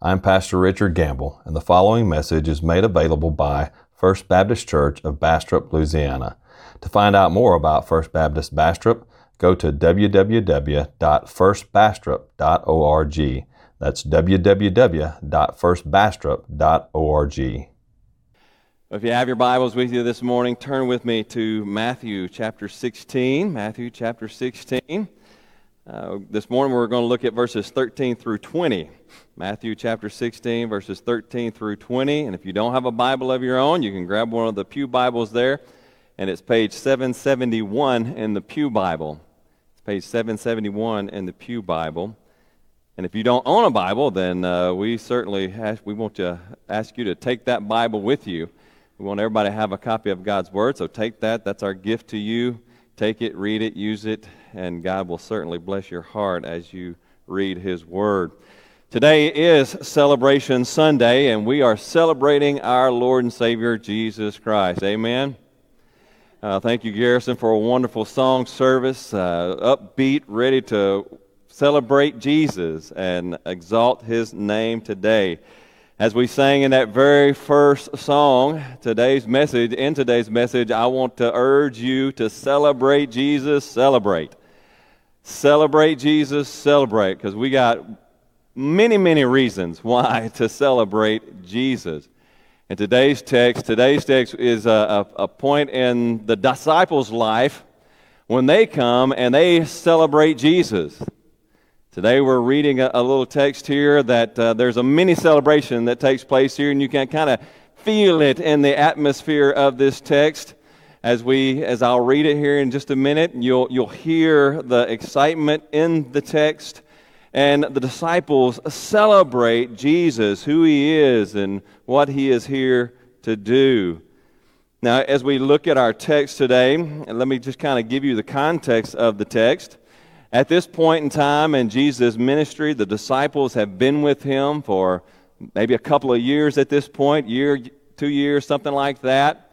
I'm Pastor Richard Gamble, and the following message is made available by First Baptist Church of Bastrop, Louisiana. To find out more about First Baptist Bastrop, go to www.firstbastrop.org. That's www.firstbastrop.org. If you have your Bibles with you this morning, turn with me to Matthew chapter 16. Matthew chapter 16. Uh, this morning we're going to look at verses 13 through 20. Matthew chapter 16, verses 13 through 20. And if you don't have a Bible of your own, you can grab one of the Pew Bibles there, and it's page 771 in the Pew Bible. It's page 771 in the Pew Bible. And if you don't own a Bible, then uh, we certainly have, we want to ask you to take that Bible with you. We want everybody to have a copy of God's Word, so take that. That's our gift to you. Take it, read it, use it, and God will certainly bless your heart as you read His Word. Today is Celebration Sunday, and we are celebrating our Lord and Savior Jesus Christ. Amen. Uh, thank you, Garrison, for a wonderful song service, uh, upbeat, ready to celebrate Jesus and exalt His name today. As we sang in that very first song, today's message, in today's message, I want to urge you to celebrate Jesus, celebrate. Celebrate Jesus, celebrate, because we got many, many reasons why to celebrate Jesus. And today's text, today's text is a, a, a point in the disciples' life when they come and they celebrate Jesus. Today we're reading a, a little text here that uh, there's a mini celebration that takes place here, and you can kind of feel it in the atmosphere of this text. As we, as I'll read it here in just a minute, you'll you'll hear the excitement in the text, and the disciples celebrate Jesus, who he is, and what he is here to do. Now, as we look at our text today, let me just kind of give you the context of the text. At this point in time in Jesus' ministry, the disciples have been with him for maybe a couple of years at this point, year, two years, something like that.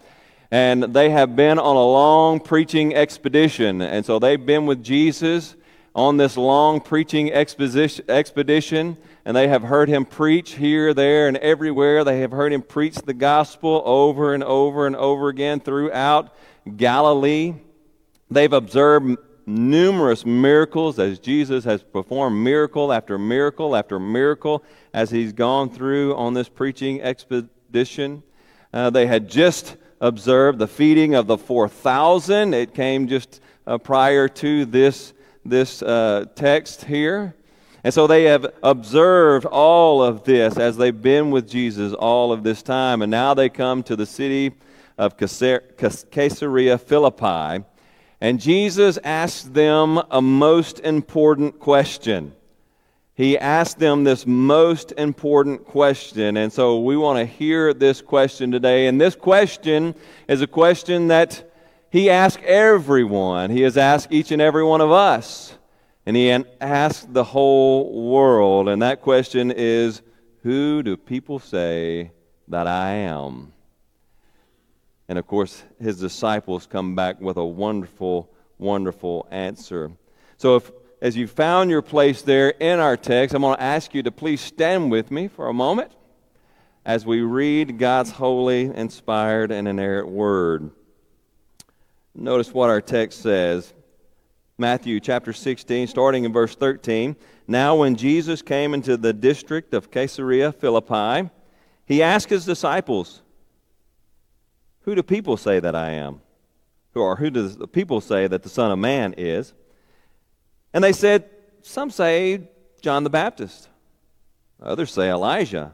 And they have been on a long preaching expedition. And so they've been with Jesus on this long preaching expedition, and they have heard him preach here, there, and everywhere. They have heard him preach the gospel over and over and over again throughout Galilee. They've observed numerous miracles as Jesus has performed miracle after miracle after miracle as he's gone through on this preaching expedition. Uh, they had just observed the feeding of the 4,000. It came just uh, prior to this, this uh, text here. And so they have observed all of this as they've been with Jesus all of this time. And now they come to the city of Caesarea Philippi and Jesus asked them a most important question. He asked them this most important question. And so we want to hear this question today. And this question is a question that he asked everyone. He has asked each and every one of us. And he asked the whole world. And that question is Who do people say that I am? And of course, his disciples come back with a wonderful, wonderful answer. So, if, as you found your place there in our text, I'm going to ask you to please stand with me for a moment as we read God's holy, inspired, and inerrant word. Notice what our text says. Matthew chapter 16, starting in verse 13. Now, when Jesus came into the district of Caesarea Philippi, he asked his disciples, who do people say that I am? Or who does the people say that the Son of Man is? And they said, Some say John the Baptist. Others say Elijah.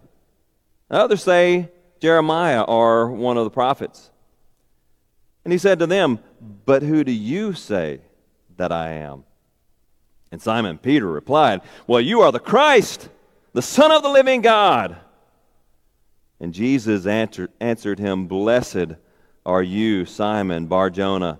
Others say Jeremiah or one of the prophets. And he said to them, But who do you say that I am? And Simon Peter replied, Well, you are the Christ, the Son of the living God. And Jesus answered, answered him, Blessed are you, Simon Barjona.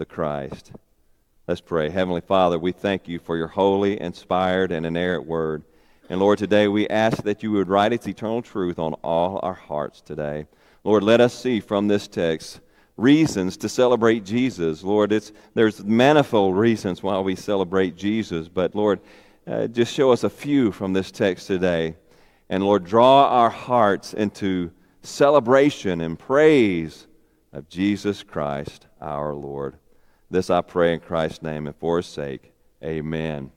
the Christ. Let's pray. Heavenly Father, we thank you for your holy, inspired, and inerrant word. And Lord, today we ask that you would write its eternal truth on all our hearts today. Lord, let us see from this text reasons to celebrate Jesus. Lord, it's, there's manifold reasons why we celebrate Jesus, but Lord, uh, just show us a few from this text today. And Lord, draw our hearts into celebration and praise of Jesus Christ our Lord. This I pray in Christ's name and for his sake. Amen.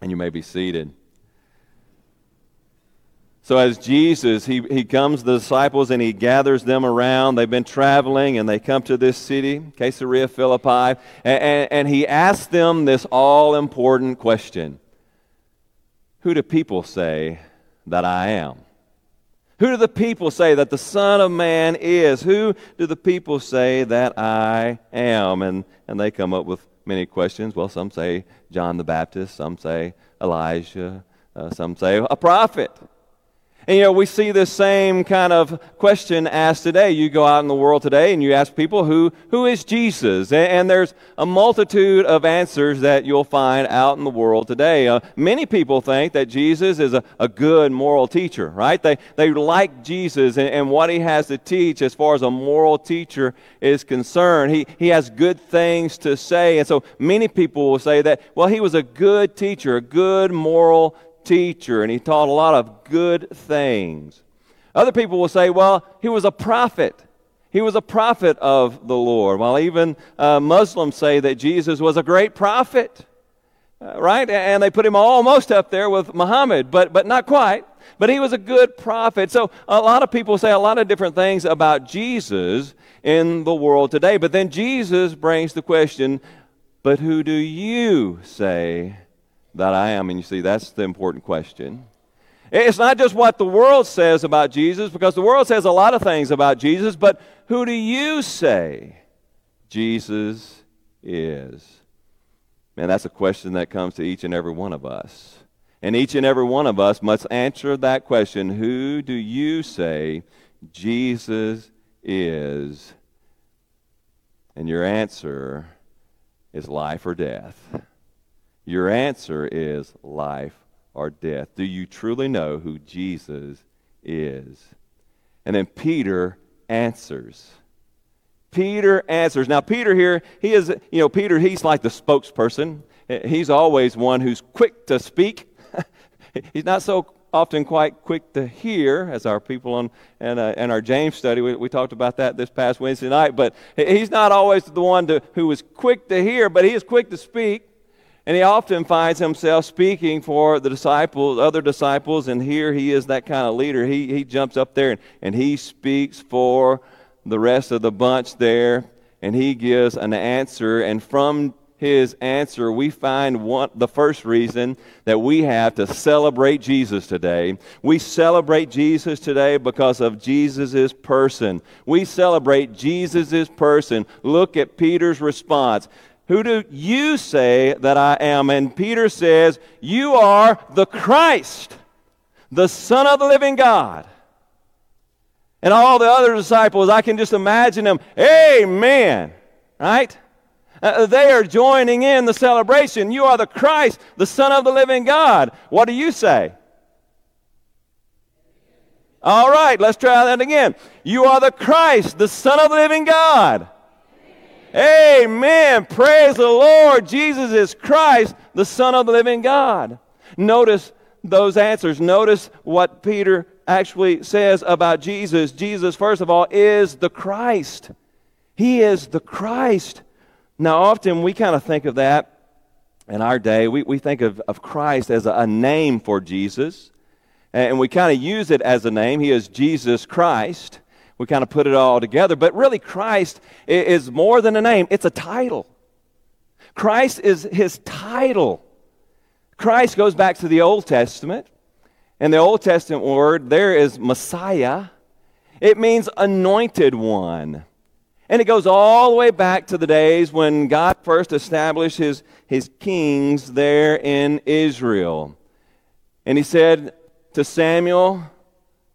And you may be seated. So, as Jesus, he, he comes to the disciples and he gathers them around. They've been traveling and they come to this city, Caesarea Philippi, and, and, and he asks them this all important question Who do people say that I am? Who do the people say that the Son of Man is? Who do the people say that I am? And, and they come up with many questions. Well, some say John the Baptist, some say Elijah, uh, some say a prophet. And you know, we see this same kind of question asked today. You go out in the world today and you ask people, who, who is Jesus? And, and there's a multitude of answers that you'll find out in the world today. Uh, many people think that Jesus is a, a good moral teacher, right? They, they like Jesus and, and what he has to teach as far as a moral teacher is concerned. He, he has good things to say. And so many people will say that, well, he was a good teacher, a good moral teacher, and he taught a lot of good things. Other people will say, well, he was a prophet. He was a prophet of the Lord. While even uh, Muslims say that Jesus was a great prophet, uh, right? And they put him almost up there with Muhammad, but, but not quite. But he was a good prophet. So a lot of people say a lot of different things about Jesus in the world today. But then Jesus brings the question, but who do you say that I am. And you see, that's the important question. It's not just what the world says about Jesus, because the world says a lot of things about Jesus, but who do you say Jesus is? Man, that's a question that comes to each and every one of us. And each and every one of us must answer that question Who do you say Jesus is? And your answer is life or death. Your answer is life or death. Do you truly know who Jesus is? And then Peter answers. Peter answers. Now, Peter here, he is, you know, Peter, he's like the spokesperson. He's always one who's quick to speak. he's not so often quite quick to hear, as our people on and, uh, and our James study, we, we talked about that this past Wednesday night. But he's not always the one to, who is quick to hear, but he is quick to speak. And he often finds himself speaking for the disciples, other disciples, and here he is that kind of leader. He, he jumps up there and, and he speaks for the rest of the bunch there, and he gives an answer. And from his answer, we find one, the first reason that we have to celebrate Jesus today. We celebrate Jesus today because of Jesus' person. We celebrate Jesus' person. Look at Peter's response. Who do you say that I am? And Peter says, You are the Christ, the Son of the living God. And all the other disciples, I can just imagine them, Amen. Right? Uh, they are joining in the celebration. You are the Christ, the Son of the living God. What do you say? All right, let's try that again. You are the Christ, the Son of the living God. Amen. Praise the Lord. Jesus is Christ, the Son of the living God. Notice those answers. Notice what Peter actually says about Jesus. Jesus, first of all, is the Christ. He is the Christ. Now, often we kind of think of that in our day. We, we think of, of Christ as a, a name for Jesus, and we kind of use it as a name. He is Jesus Christ we kind of put it all together. But really, Christ is more than a name, it's a title. Christ is his title. Christ goes back to the Old Testament. And the Old Testament word there is Messiah. It means anointed one. And it goes all the way back to the days when God first established his, his kings there in Israel. And he said to Samuel,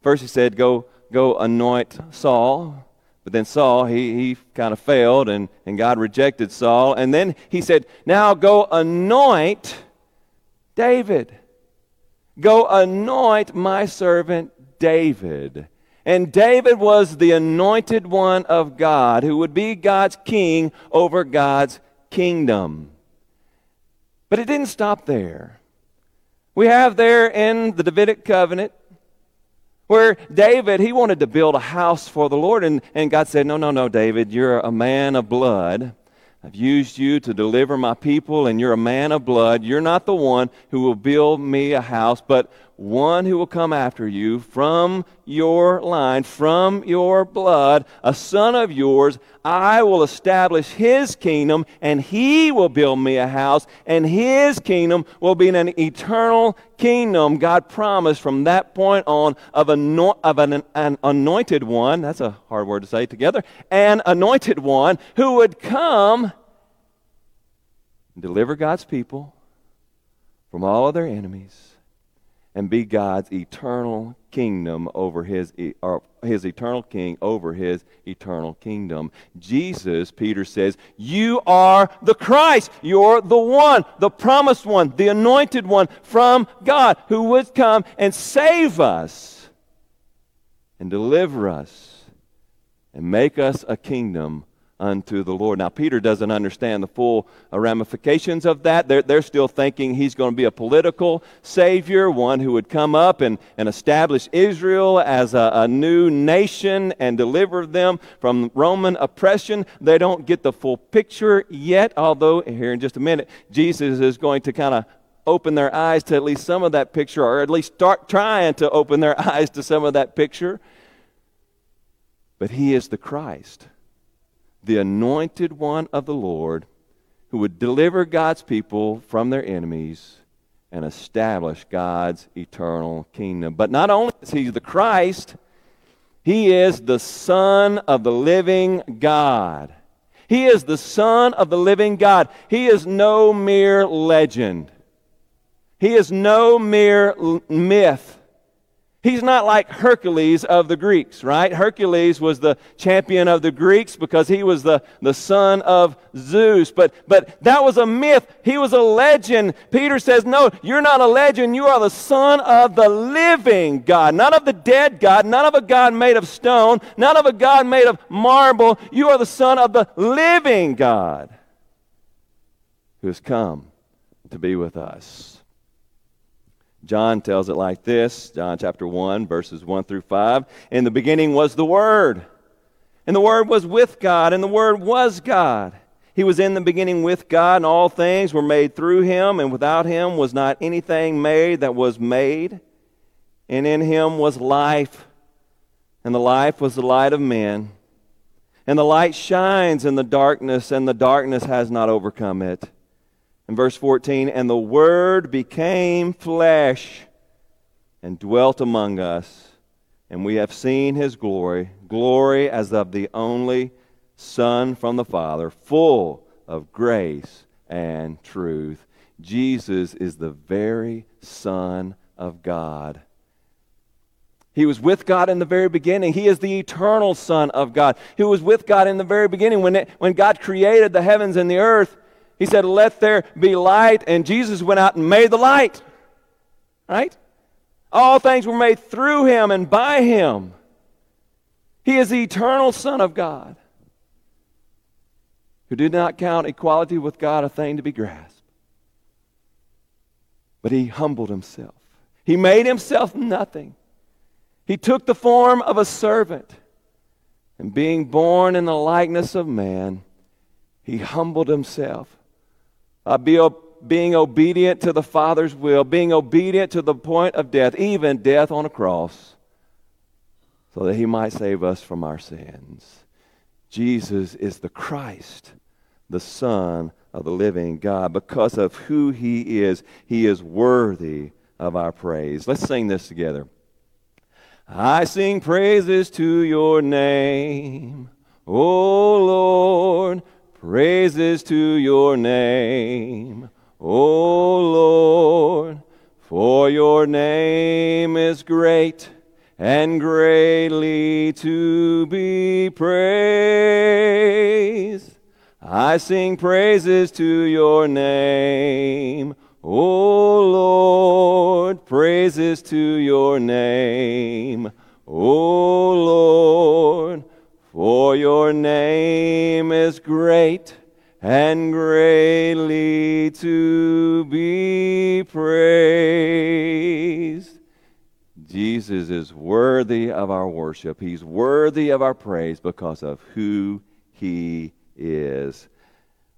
first he said, Go, go anoint Saul. But then Saul, he, he kind of failed, and, and God rejected Saul. And then he said, Now go anoint David. Go anoint my servant David. And David was the anointed one of God who would be God's king over God's kingdom. But it didn't stop there. We have there in the Davidic covenant where David, he wanted to build a house for the Lord, and, and God said, No, no, no, David, you're a man of blood. I've used you to deliver my people, and you're a man of blood. You're not the one who will build me a house, but one who will come after you from your line, from your blood, a son of yours. I will establish his kingdom, and he will build me a house, and his kingdom will be an eternal kingdom. God promised from that point on of, of an, an anointed one, that's a hard word to say together, an anointed one who would come and deliver God's people from all of their enemies and be God's eternal kingdom over his, his eternal king over his eternal kingdom. Jesus, Peter says, You are the Christ. You're the one, the promised one, the anointed one from God who would come and save us and deliver us and make us a kingdom unto the Lord. Now, Peter doesn't understand the full ramifications of that. They're, they're still thinking he's going to be a political savior, one who would come up and, and establish Israel as a, a new nation and deliver them from Roman oppression. They don't get the full picture yet, although, here in just a minute, Jesus is going to kind of open their eyes to at least some of that picture, or at least start trying to open their eyes to some of that picture. But he is the Christ the anointed one of the Lord who would deliver God's people from their enemies and establish God's eternal kingdom. But not only is he the Christ, he is the Son of the living God. He is the Son of the living God. He is no mere legend. He is no mere myth. He's not like Hercules of the Greeks, right? Hercules was the champion of the Greeks because he was the, the son of Zeus. But, but that was a myth. He was a legend. Peter says, No, you're not a legend. You are the son of the living God, not of the dead God, not of a God made of stone, not of a God made of marble. You are the son of the living God who has come to be with us. John tells it like this John chapter 1, verses 1 through 5. In the beginning was the Word, and the Word was with God, and the Word was God. He was in the beginning with God, and all things were made through him, and without him was not anything made that was made. And in him was life, and the life was the light of men. And the light shines in the darkness, and the darkness has not overcome it. In verse 14, and the Word became flesh and dwelt among us, and we have seen his glory, glory as of the only Son from the Father, full of grace and truth. Jesus is the very Son of God. He was with God in the very beginning. He is the eternal Son of God. He was with God in the very beginning. When, it, when God created the heavens and the earth, he said, Let there be light, and Jesus went out and made the light. Right? All things were made through him and by him. He is the eternal Son of God who did not count equality with God a thing to be grasped. But he humbled himself. He made himself nothing. He took the form of a servant. And being born in the likeness of man, he humbled himself uh, be, being obedient to the Father's will, being obedient to the point of death, even death on a cross, so that he might save us from our sins. Jesus is the Christ, the Son of the living God. Because of who he is, he is worthy of our praise. Let's sing this together. I sing praises to your name O Lord, praises to your name. O Lord, for your name is great and greatly to be praised. I sing praises to your name. O Lord, praises to your name. O Lord, for your name is great and greatly to be praised. Jesus is worthy of our worship. He's worthy of our praise because of who he is.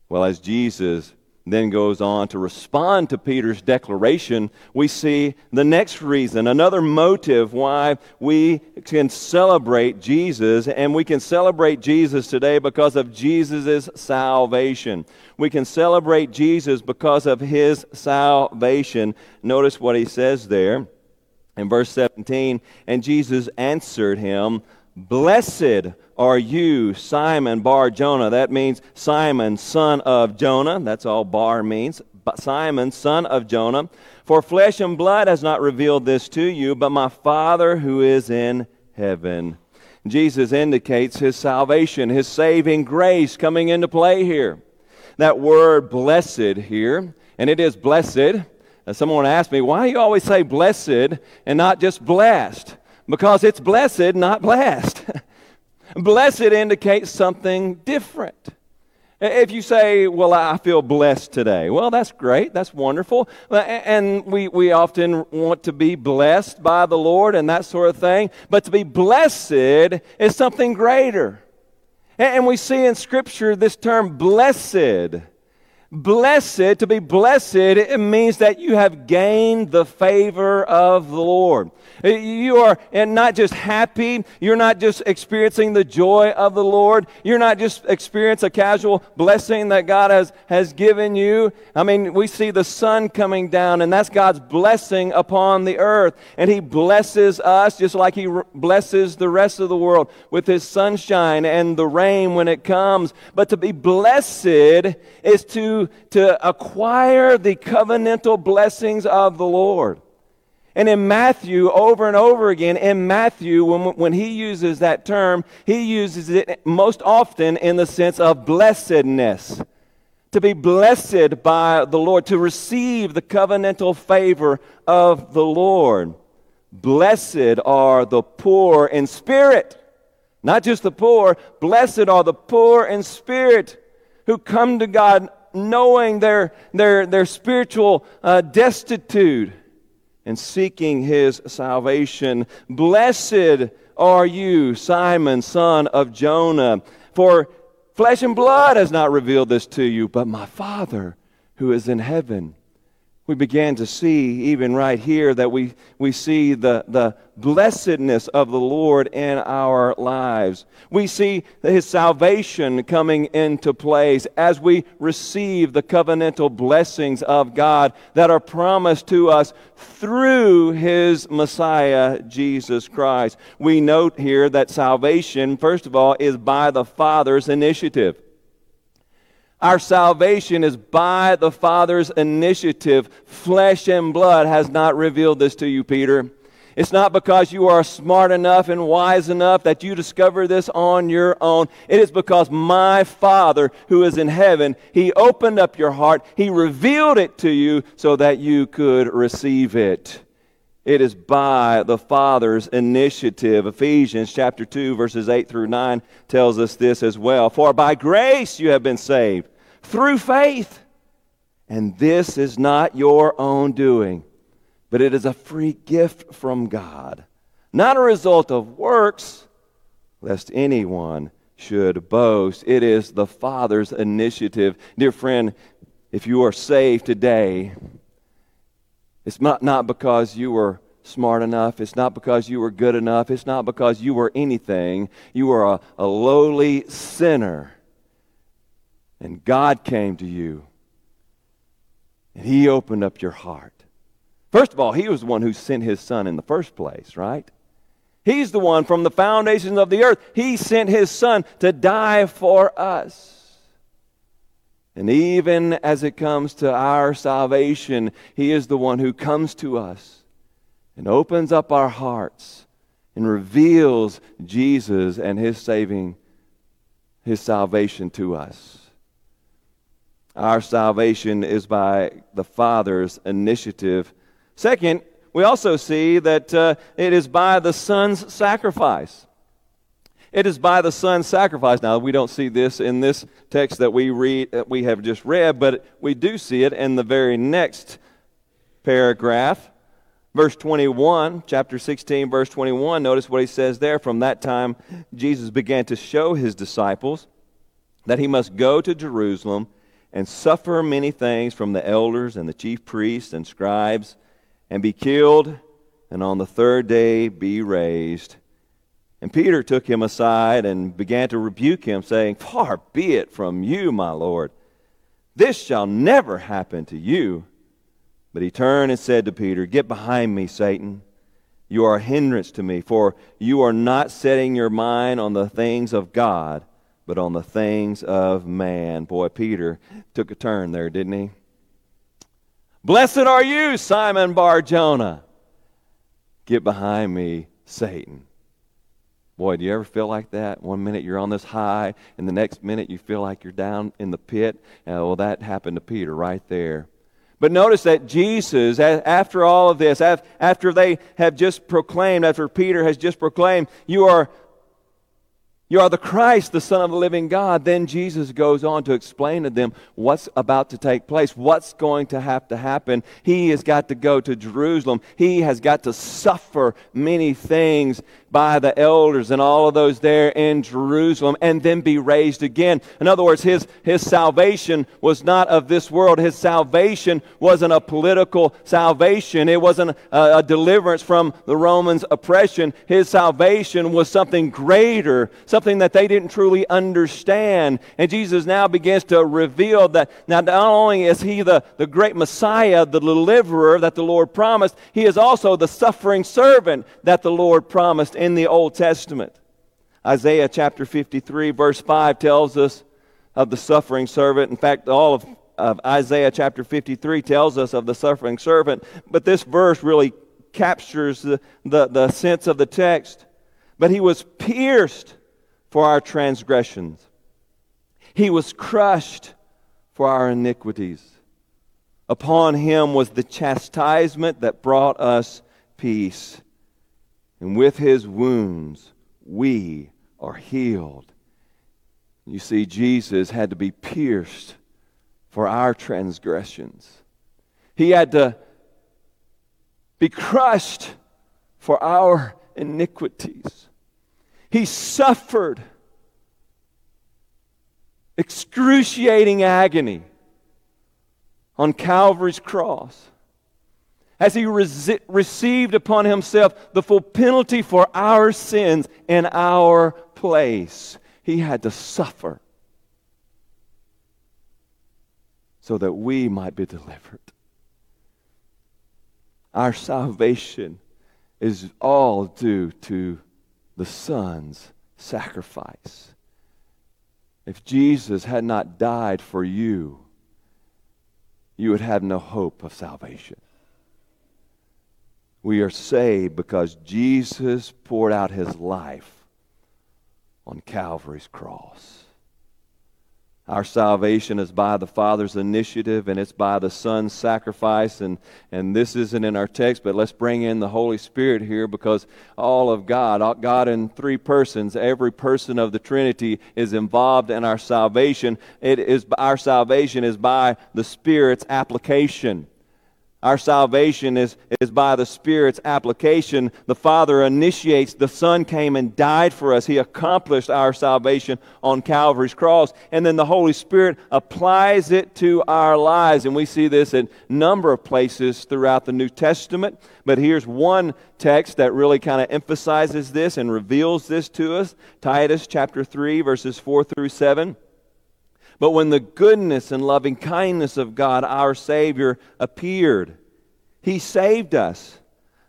Well, as Jesus then goes on to respond to Peter's declaration, we see the next reason, another motive why we can celebrate Jesus, and we can celebrate Jesus today because of Jesus' salvation. We can celebrate Jesus because of his salvation. Notice what he says there in verse 17 And Jesus answered him, Blessed are you, Simon Bar Jonah? That means Simon, son of Jonah. That's all Bar means. Simon, son of Jonah. For flesh and blood has not revealed this to you, but my Father who is in heaven. Jesus indicates his salvation, his saving grace coming into play here. That word blessed here, and it is blessed. Someone asked me, why do you always say blessed and not just blessed? Because it's blessed, not blessed. blessed indicates something different. If you say, Well, I feel blessed today, well, that's great. That's wonderful. And we, we often want to be blessed by the Lord and that sort of thing. But to be blessed is something greater. And we see in Scripture this term blessed Blessed, to be blessed, it means that you have gained the favor of the Lord. Uh, you are uh, not just happy, you're not just experiencing the joy of the Lord, you're not just experiencing a casual blessing that God has, has given you. I mean, we see the sun coming down, and that's God's blessing upon the earth. And He blesses us just like He blesses the rest of the world with His sunshine and the rain when it comes. But to be blessed is to acquire the covenantal blessings of the Lord. And in Matthew, over and over again, in Matthew, when, when he uses that term, he uses it most often in the sense of blessedness. To be blessed by the Lord, to receive the covenantal favor of the Lord. Blessed are the poor in spirit. Not just the poor, blessed are the poor in spirit who come to God knowing their, their, their spiritual uh, destitute and seeking his salvation. Blessed are you, Simon, son of Jonah, for flesh and blood has not revealed this to you, but my Father who is in heaven we began to see, even right here, that we, we see the, the blessedness of the Lord in our lives. We see His salvation coming into place as we receive the covenantal blessings of God that are promised to us through His Messiah, Jesus Christ. We note here that salvation, first of all, is by the Father's initiative. Our salvation is by the Father's initiative. Flesh and blood has not revealed this to you, Peter. It's not because you are smart enough and wise enough that you discover this on your own. It is because my Father who is in heaven, He opened up your heart. He revealed it to you so that you could receive it. It is by the Father's initiative. Ephesians chapter 2 verses 8 through 9 tells us this as well. For by grace you have been saved through faith. And this is not your own doing, but it is a free gift from God, not a result of works, lest anyone should boast. It is the Father's initiative. Dear friend, if you are saved today, it's not, not because you were smart enough. It's not because you were good enough. It's not because you were anything. You are a, a lowly sinner and God came to you and He opened up your heart. First of all, He was the one who sent His Son in the first place, right? He's the one from the foundations of the earth. He sent his son to die for us. And even as it comes to our salvation, he is the one who comes to us and opens up our hearts and reveals Jesus and his saving his salvation to us. Our salvation is by the Father's initiative. Second, we also see that uh, it is by the Son's sacrifice. It is by the Son's sacrifice. Now, we don't see this in this text that we read that we have just read, but we do see it in the very next paragraph. Verse 21, chapter 16, verse 21, notice what he says there. From that time, Jesus began to show his disciples that he must go to Jerusalem and suffer many things from the elders and the chief priests and scribes, and be killed, and on the third day be raised. And Peter took him aside and began to rebuke him, saying, Far be it from you, my Lord. This shall never happen to you. But he turned and said to Peter, Get behind me, Satan. You are a hindrance to me, for you are not setting your mind on the things of God, but on the things of man. Boy, Peter took a turn there, didn't he? Blessed are you, Simon Bar Jonah. Get behind me, Satan. Boy, do you ever feel like that? One minute you're on this high, and the next minute you feel like you're down in the pit. Uh, well, that happened to Peter right there. But notice that Jesus, after all of this, after they have just proclaimed, after Peter has just proclaimed, you are you are the Christ, the Son of the living God. Then Jesus goes on to explain to them what's about to take place, what's going to have to happen. He has got to go to Jerusalem. He has got to suffer many things by the elders and all of those there in Jerusalem and then be raised again. In other words, his, his salvation was not of this world. His salvation wasn't a political salvation, it wasn't a, a deliverance from the Romans' oppression. His salvation was something greater, something that they didn't truly understand. And Jesus now begins to reveal that now not only is he the, the great Messiah, the deliverer that the Lord promised, he is also the suffering servant that the Lord promised in the Old Testament. Isaiah chapter 53, verse 5 tells us of the suffering servant. In fact, all of, of Isaiah chapter 53 tells us of the suffering servant. But this verse really captures the, the, the sense of the text. But he was pierced for our transgressions, he was crushed for our iniquities. Upon him was the chastisement that brought us peace and with his wounds we are healed. You see, Jesus had to be pierced for our transgressions, he had to be crushed for our iniquities. He suffered excruciating agony on Calvary's cross as he resi- received upon himself the full penalty for our sins in our place. He had to suffer so that we might be delivered. Our salvation is all due to the Son's sacrifice. If Jesus had not died for you, you would have no hope of salvation. We are saved because Jesus poured out his life on Calvary's cross. Our salvation is by the Father's initiative and it's by the Son's sacrifice. And, and this isn't in our text, but let's bring in the Holy Spirit here because all of God, God in three persons, every person of the Trinity is involved in our salvation. It is, our salvation is by the Spirit's application. Our salvation is, is by the Spirit's application. The Father initiates, the Son came and died for us. He accomplished our salvation on Calvary's cross. And then the Holy Spirit applies it to our lives. And we see this in a number of places throughout the New Testament. But here's one text that really kind of emphasizes this and reveals this to us Titus chapter 3, verses 4 through 7. But when the goodness and loving kindness of God, our Savior, appeared, He saved us,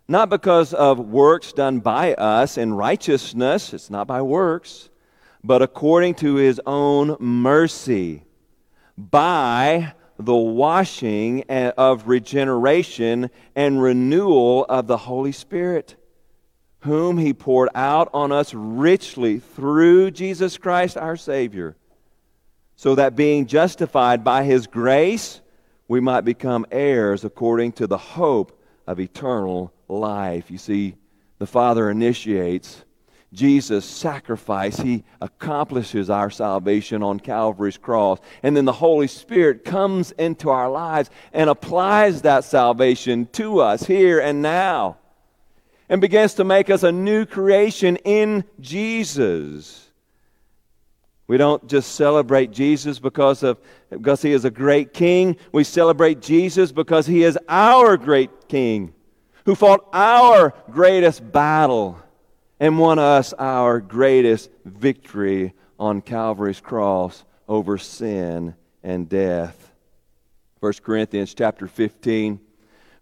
not because of works done by us in righteousness, it's not by works, but according to his own mercy, by the washing of regeneration and renewal of the Holy Spirit, whom he poured out on us richly through Jesus Christ our Savior, so that being justified by his grace, we might become heirs according to the hope of eternal life. You see, the Father initiates Jesus' sacrifice. He accomplishes our salvation on Calvary's cross. And then the Holy Spirit comes into our lives and applies that salvation to us here and now and begins to make us a new creation in Jesus. We don't just celebrate Jesus because, of, because he is a great king. We celebrate Jesus because he is our great king who fought our greatest battle and won us our greatest victory on Calvary's cross over sin and death. 1 Corinthians chapter 15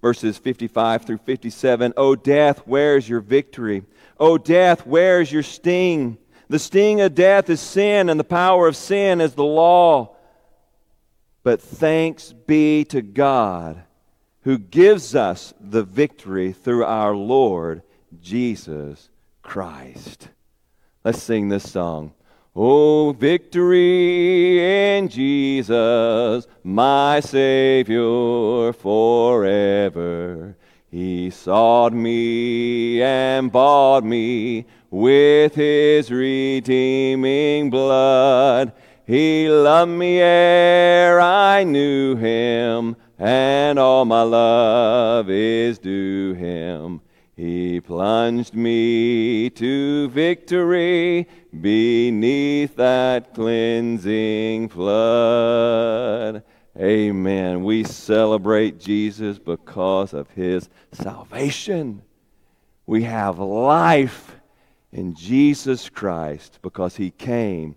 verses 55 through 57. O death, where is your victory? O death, where is your sting? The sting of death is sin, and the power of sin is the law. But thanks be to God who gives us the victory through our Lord Jesus Christ. Let's sing this song. Oh, victory in Jesus, my Savior forever. He sought me and bought me with his redeeming blood. He loved me ere I knew him and all my love is due him. He plunged me to victory beneath that cleansing flood. Amen. We celebrate Jesus because of his salvation. We have life in Jesus Christ because he came,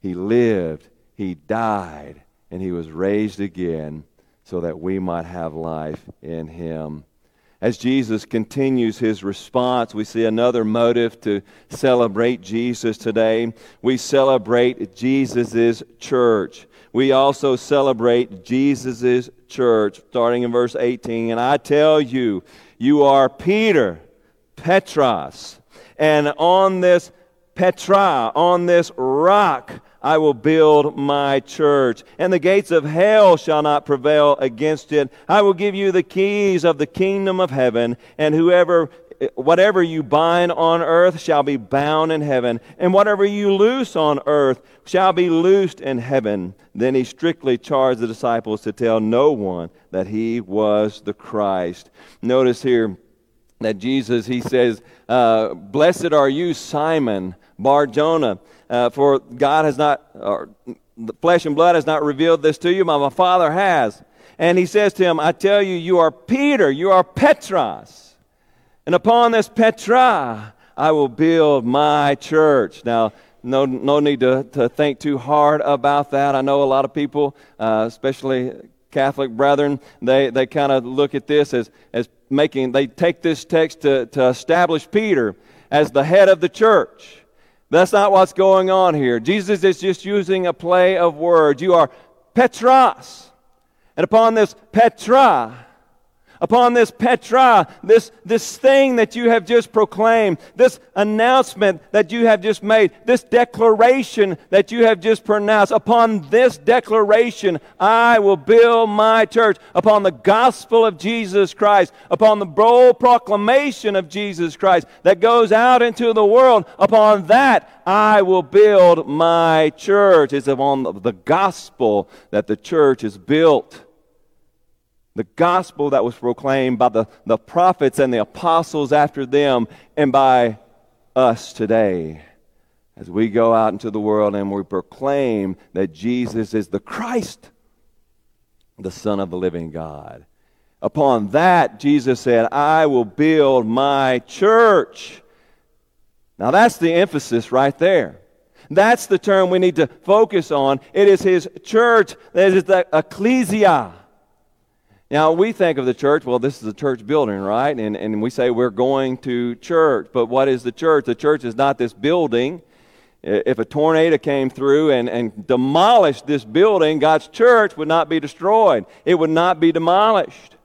he lived, he died, and he was raised again so that we might have life in him. As Jesus continues his response, we see another motive to celebrate Jesus today. We celebrate Jesus' church. We also celebrate Jesus' church, starting in verse 18. And I tell you, you are Peter, Petros, and on this Petra, on this rock, I will build my church, and the gates of hell shall not prevail against it. I will give you the keys of the kingdom of heaven, and whoever whatever you bind on earth shall be bound in heaven, and whatever you loose on earth shall be loosed in heaven. Then he strictly charged the disciples to tell no one that he was the Christ. Notice here that Jesus, he says, uh, Blessed are you, Simon Bar Jonah. Uh, for God has not, or the flesh and blood has not revealed this to you, but my Father has. And he says to him, I tell you, you are Peter, you are Petros. And upon this Petra, I will build my church. Now, no, no need to, to think too hard about that. I know a lot of people, uh, especially Catholic brethren, they, they kind of look at this as, as making, they take this text to, to establish Peter as the head of the church. That's not what's going on here. Jesus is just using a play of words. You are Petros. And upon this Petra, upon this Petra, this, this thing that you have just proclaimed, this announcement that you have just made, this declaration that you have just pronounced, upon this declaration, I will build my church upon the gospel of Jesus Christ, upon the bold proclamation of Jesus Christ that goes out into the world. Upon that, I will build my church. It's upon the gospel that the church is built the gospel that was proclaimed by the, the prophets and the apostles after them and by us today as we go out into the world and we proclaim that Jesus is the Christ, the Son of the living God. Upon that, Jesus said, I will build my church. Now, that's the emphasis right there. That's the term we need to focus on. It is his church, that is the ecclesia. Now, we think of the church, well, this is a church building, right? And, and we say we're going to church. But what is the church? The church is not this building. If a tornado came through and, and demolished this building, God's church would not be destroyed, it would not be demolished.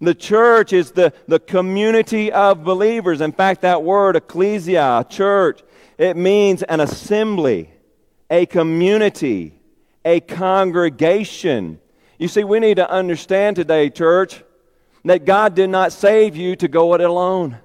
The church is the, the community of believers. In fact, that word, ecclesia, church, it means an assembly, a community, a congregation. You see, we need to understand today, church, that God did not save you to go it alone.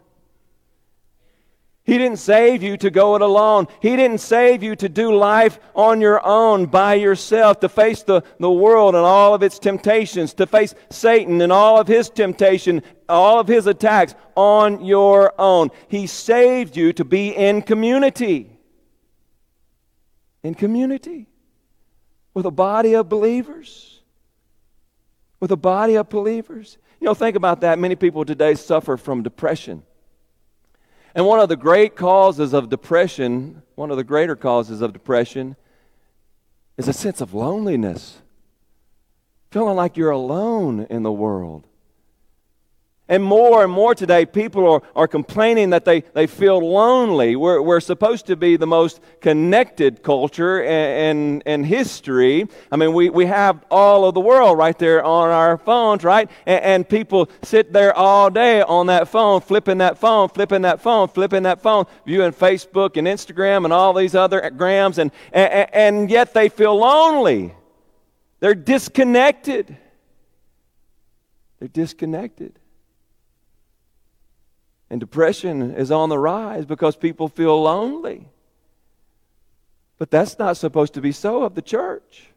He didn't save you to go it alone. He didn't save you to do life on your own by yourself, to face the, the world and all of its temptations, to face Satan and all of his temptation, all of his attacks on your own. He saved you to be in community. In community with a body of believers. With a body of believers. You know, think about that. Many people today suffer from depression. And one of the great causes of depression, one of the greater causes of depression, is a sense of loneliness. Feeling like you're alone in the world. And more and more today, people are, are complaining that they, they feel lonely. We're, we're supposed to be the most connected culture in, in, history. I mean, we, we have all of the world right there on our phones, right? And, and people sit there all day on that phone, flipping that phone, flipping that phone, flipping that phone, viewing Facebook and Instagram and all these other grams, and, and, and yet they feel lonely. They're disconnected. They're disconnected. And depression is on the rise because people feel lonely. But that's not supposed to be so of the church.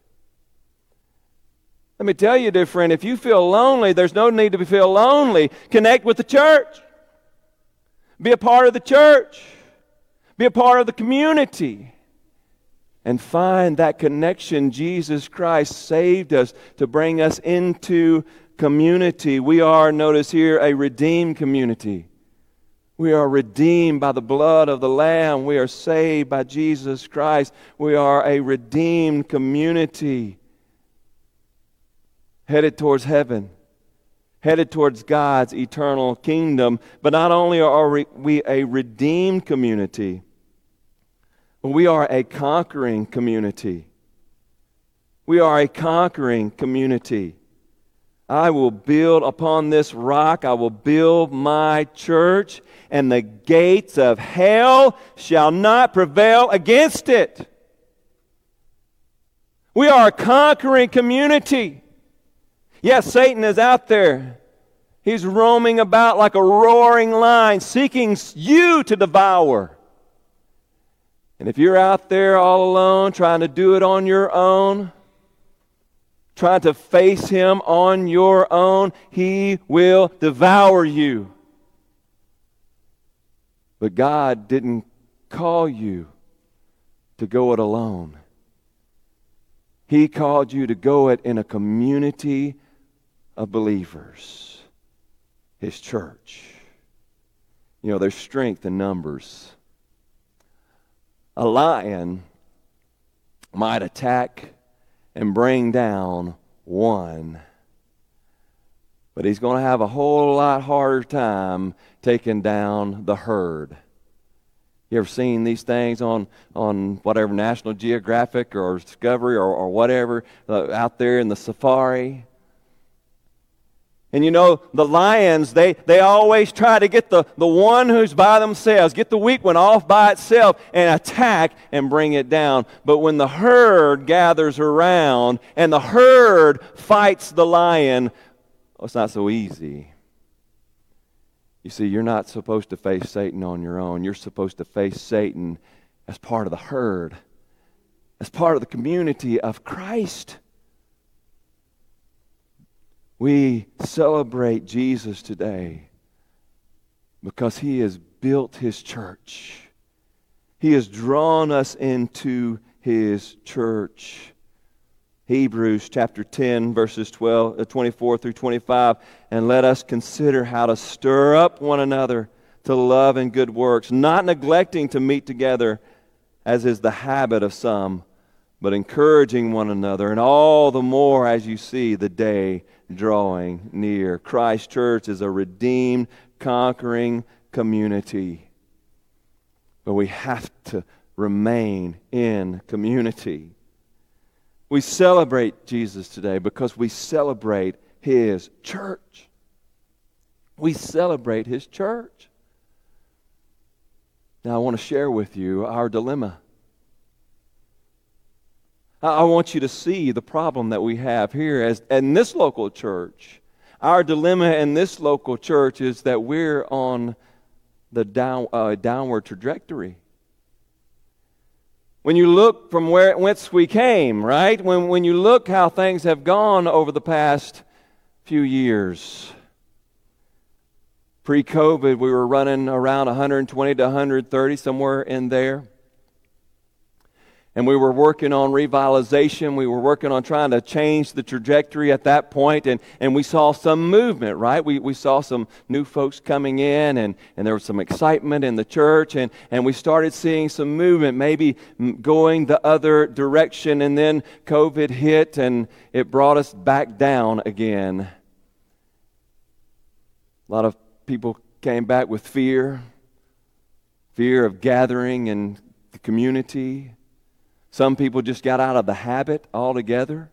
Let me tell you, dear friend, if you feel lonely, there's no need to feel lonely. Connect with the church. Be a part of the church. Be a part of the community. And find that connection. Jesus Christ saved us to bring us into community. We are, notice here, a redeemed community. We are redeemed by the blood of the Lamb. We are saved by Jesus Christ. We are a redeemed community headed towards heaven, headed towards God's eternal kingdom. But not only are we a redeemed community, but we are a conquering community. We are a conquering community. I will build upon this rock, I will build my church, and the gates of hell shall not prevail against it. We are a conquering community. Yes, Satan is out there. He's roaming about like a roaring lion, seeking you to devour. And if you're out there all alone, trying to do it on your own, trying to face him on your own, he will devour you. But God didn't call you to go it alone. He called you to go it in a community of believers, His church. You know, there's strength in numbers. A lion might attack and bring down one. But he's going to have a whole lot harder time taking down the herd. You ever seen these things on, on whatever National Geographic or Discovery or, or whatever uh, out there in the safari? And you know, the lions, they, they always try to get the, the one who's by themselves, get the weak one off by itself and attack and bring it down. But when the herd gathers around and the herd fights the lion, oh, it's not so easy. You see, you're not supposed to face Satan on your own. You're supposed to face Satan as part of the herd, as part of the community of Christ. We celebrate Jesus today because he has built his church. He has drawn us into his church. Hebrews chapter 10, verses 12, uh, 24 through 25. And let us consider how to stir up one another to love and good works, not neglecting to meet together, as is the habit of some, but encouraging one another, and all the more as you see the day drawing near. Christ Church is a redeemed, conquering community. But we have to remain in community. We celebrate Jesus today because we celebrate his church. We celebrate his church. Now, I want to share with you our dilemma. I want you to see the problem that we have here as in this local church. Our dilemma in this local church is that we're on the down, uh, downward trajectory. When you look from where whence we came, right? When, when you look how things have gone over the past few years. Pre COVID, we were running around 120 to 130, somewhere in there and we were working on revitalization. We were working on trying to change the trajectory at that point, and, and we saw some movement, right? We, we saw some new folks coming in, and, and there was some excitement in the church, and, and we started seeing some movement, maybe going the other direction, and then COVID hit, and it brought us back down again. A lot of people came back with fear fear of gathering in the community some people just got out of the habit altogether,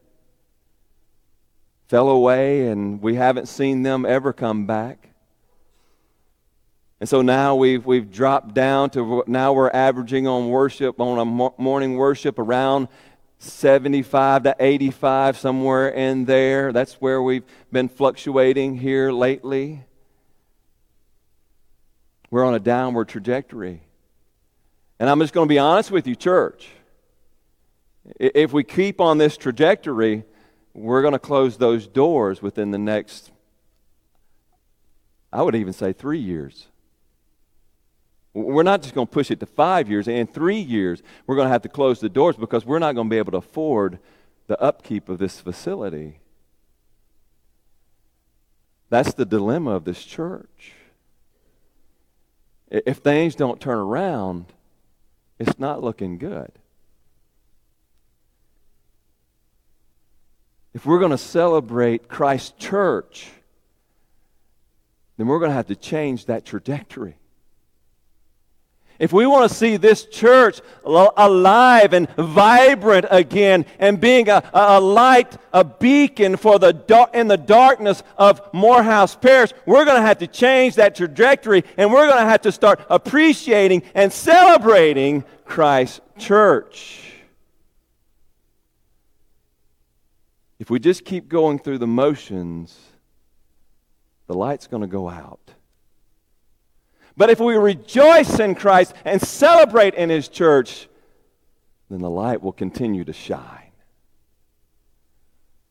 fell away, and we haven't seen them ever come back. And so now we've, we've dropped down to now we're averaging on worship, on a morning worship around 75 to 85, somewhere in there. That's where we've been fluctuating here lately. We're on a downward trajectory. And I'm just going to be honest with you, church. If we keep on this trajectory, we're going to close those doors within the next, I would even say, three years. We're not just going to push it to five years. In three years, we're going to have to close the doors because we're not going to be able to afford the upkeep of this facility. That's the dilemma of this church. If things don't turn around, it's not looking good. If we're going to celebrate Christ's church, then we're going to have to change that trajectory. If we want to see this church alive and vibrant again and being a, a light, a beacon for the dark, in the darkness of Morehouse Parish, we're going to have to change that trajectory and we're going to have to start appreciating and celebrating Christ's church. If we just keep going through the motions, the light's going to go out. But if we rejoice in Christ and celebrate in His church, then the light will continue to shine.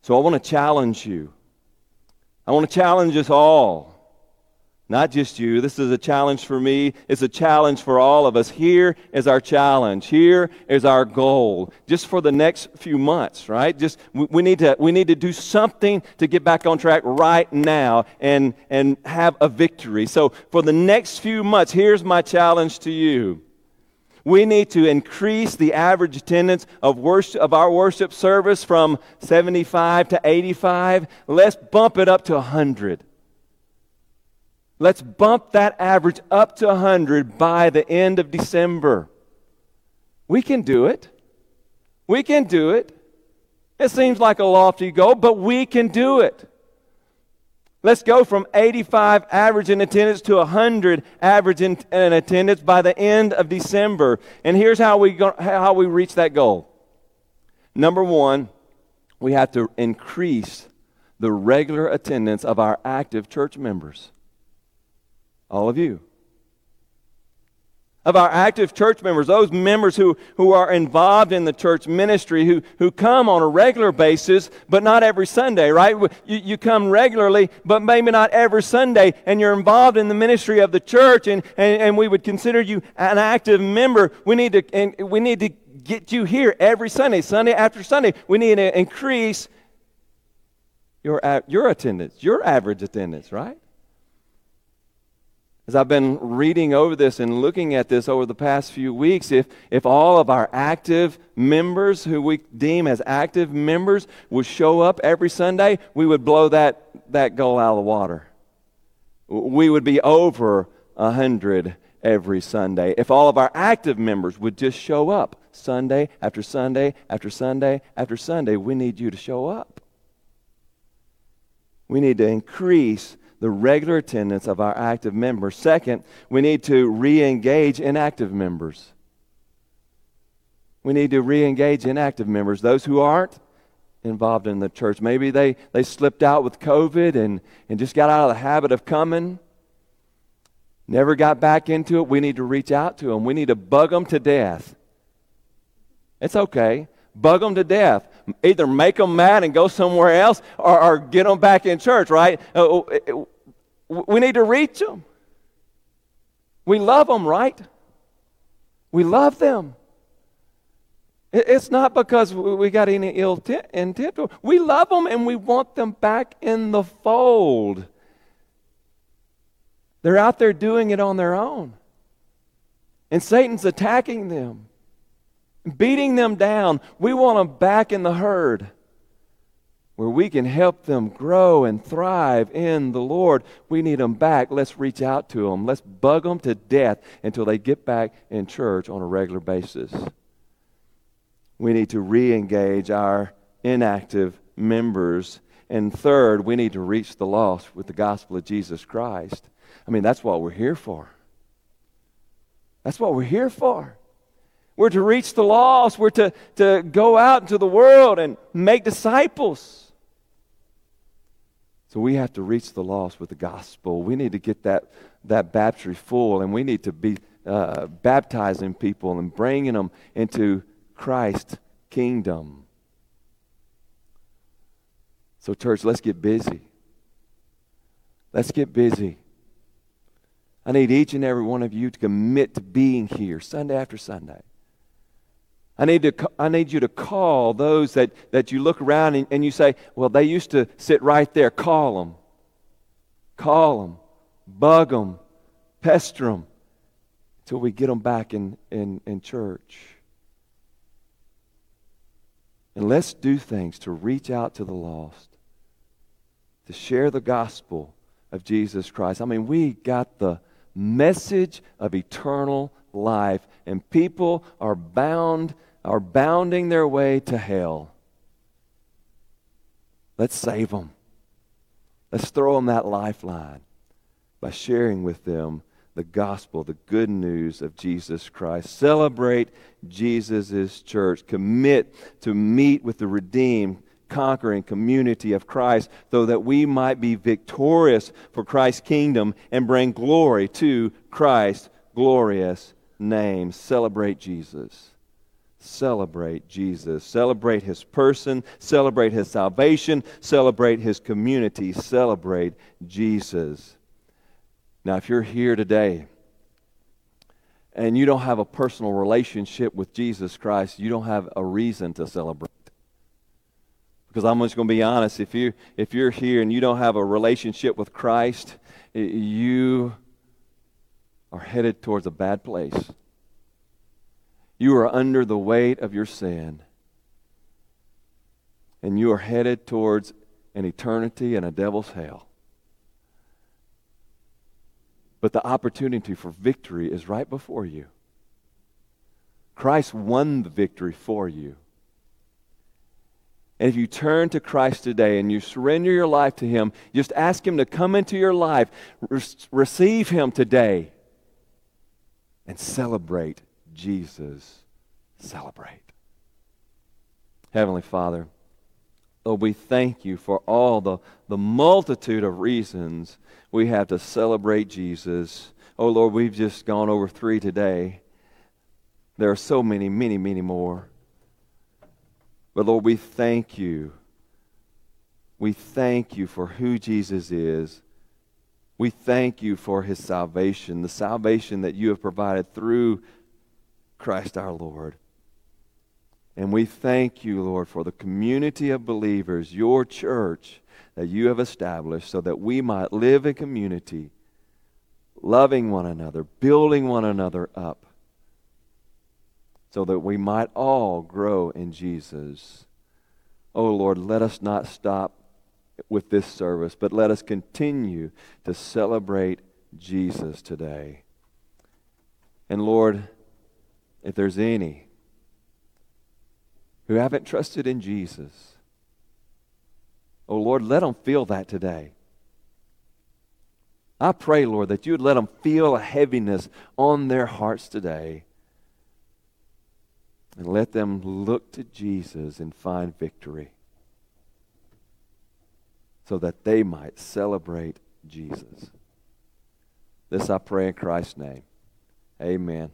So I want to challenge you. I want to challenge us all not just you. This is a challenge for me. It's a challenge for all of us. Here is our challenge. Here is our goal. Just for the next few months, right? Just we need to we need to do something to get back on track right now and and have a victory. So for the next few months, here's my challenge to you. We need to increase the average attendance of, worship, of our worship service from 75 to 85. Let's bump it up to 100. Let's bump that average up to 100 by the end of December. We can do it. We can do it. It seems like a lofty goal, but we can do it. Let's go from 85 average in attendance to 100 average in, in attendance by the end of December. And here's how we, go, how we reach that goal. Number one, we have to increase the regular attendance of our active church members. All of you. Of our active church members, those members who, who are involved in the church ministry, who, who come on a regular basis, but not every Sunday, right? You, you come regularly, but maybe not every Sunday, and you're involved in the ministry of the church, and, and, and we would consider you an active member. We need, to, and we need to get you here every Sunday, Sunday after Sunday. We need to increase your, your attendance, your average attendance, right? As I've been reading over this and looking at this over the past few weeks, if, if all of our active members, who we deem as active members, would show up every Sunday, we would blow that, that goal out of the water. We would be over a 100 every Sunday. If all of our active members would just show up Sunday after Sunday after Sunday after Sunday, we need you to show up. We need to increase the regular attendance of our active members. Second, we need to re engage inactive members. We need to re engage inactive members, those who aren't involved in the church. Maybe they, they slipped out with COVID and, and just got out of the habit of coming, never got back into it. We need to reach out to them. We need to bug them to death. It's okay. Bug them to death. Either make them mad and go somewhere else or, or get them back in church, right? Uh, oh, We need to reach them. We love them, right? We love them. It's not because we got any ill intent. We love them and we want them back in the fold. They're out there doing it on their own. And Satan's attacking them, beating them down. We want them back in the herd where we can help them grow and thrive in the Lord. We need them back. Let's reach out to them. Let's bug them to death until they get back in church on a regular basis. We need to re engage our inactive members. And third, we need to reach the lost with the gospel of Jesus Christ. I mean, that's what we're here for. That's what we're here for. We're to reach the lost. We're to, to go out into the world and make disciples. So we have to reach the lost with the gospel. We need to get that, that baptistry full, and we need to be uh, baptizing people and bringing them into Christ's kingdom. So, church, let's get busy. Let's get busy. I need each and every one of you to commit to being here Sunday after Sunday. I need, to, I need you to call those that, that you look around and, and you say, well, they used to sit right there. Call them. Call them. Bug them. Pester them until we get them back in, in, in church. And let's do things to reach out to the lost, to share the gospel of Jesus Christ. I mean, we got the message of eternal life, and people are bound, are bounding their way to hell. Let's save them. Let's throw them that lifeline by sharing with them the gospel, the good news of Jesus Christ. Celebrate Jesus' church. Commit to meet with the redeemed, conquering community of Christ, so that we might be victorious for Christ's kingdom and bring glory to Christ's glorious name. Celebrate Jesus. Celebrate Jesus. Celebrate his person. Celebrate his salvation. Celebrate his community. Celebrate Jesus. Now, if you're here today and you don't have a personal relationship with Jesus Christ, you don't have a reason to celebrate. Because I'm just going to be honest, if you if you're here and you don't have a relationship with Christ, you are headed towards a bad place. You are under the weight of your sin. And you are headed towards an eternity in a devil's hell. But the opportunity for victory is right before you. Christ won the victory for you. And if you turn to Christ today and you surrender your life to Him, just ask Him to come into your life, re- receive Him today and celebrate Jesus. Celebrate. Heavenly Father, Lord, we thank you for all the, the multitude of reasons we have to celebrate Jesus. Oh, Lord, we've just gone over three today. There are so many, many, many more. But Lord, we thank you. We thank you for who Jesus is we thank you for his salvation, the salvation that you have provided through Christ our Lord. And we thank you, Lord, for the community of believers, your church that you have established, so that we might live in community loving one another, building one another up, so that we might all grow in Jesus. Oh Lord, let us not stop with this service, but let us continue to celebrate Jesus today. And Lord, if there's any who haven't trusted in Jesus, oh Lord, let them feel that today. I pray, Lord, that you would let them feel a heaviness on their hearts today. And let them look to Jesus and find victory so that they might celebrate Jesus. This I pray in Christ's name. Amen.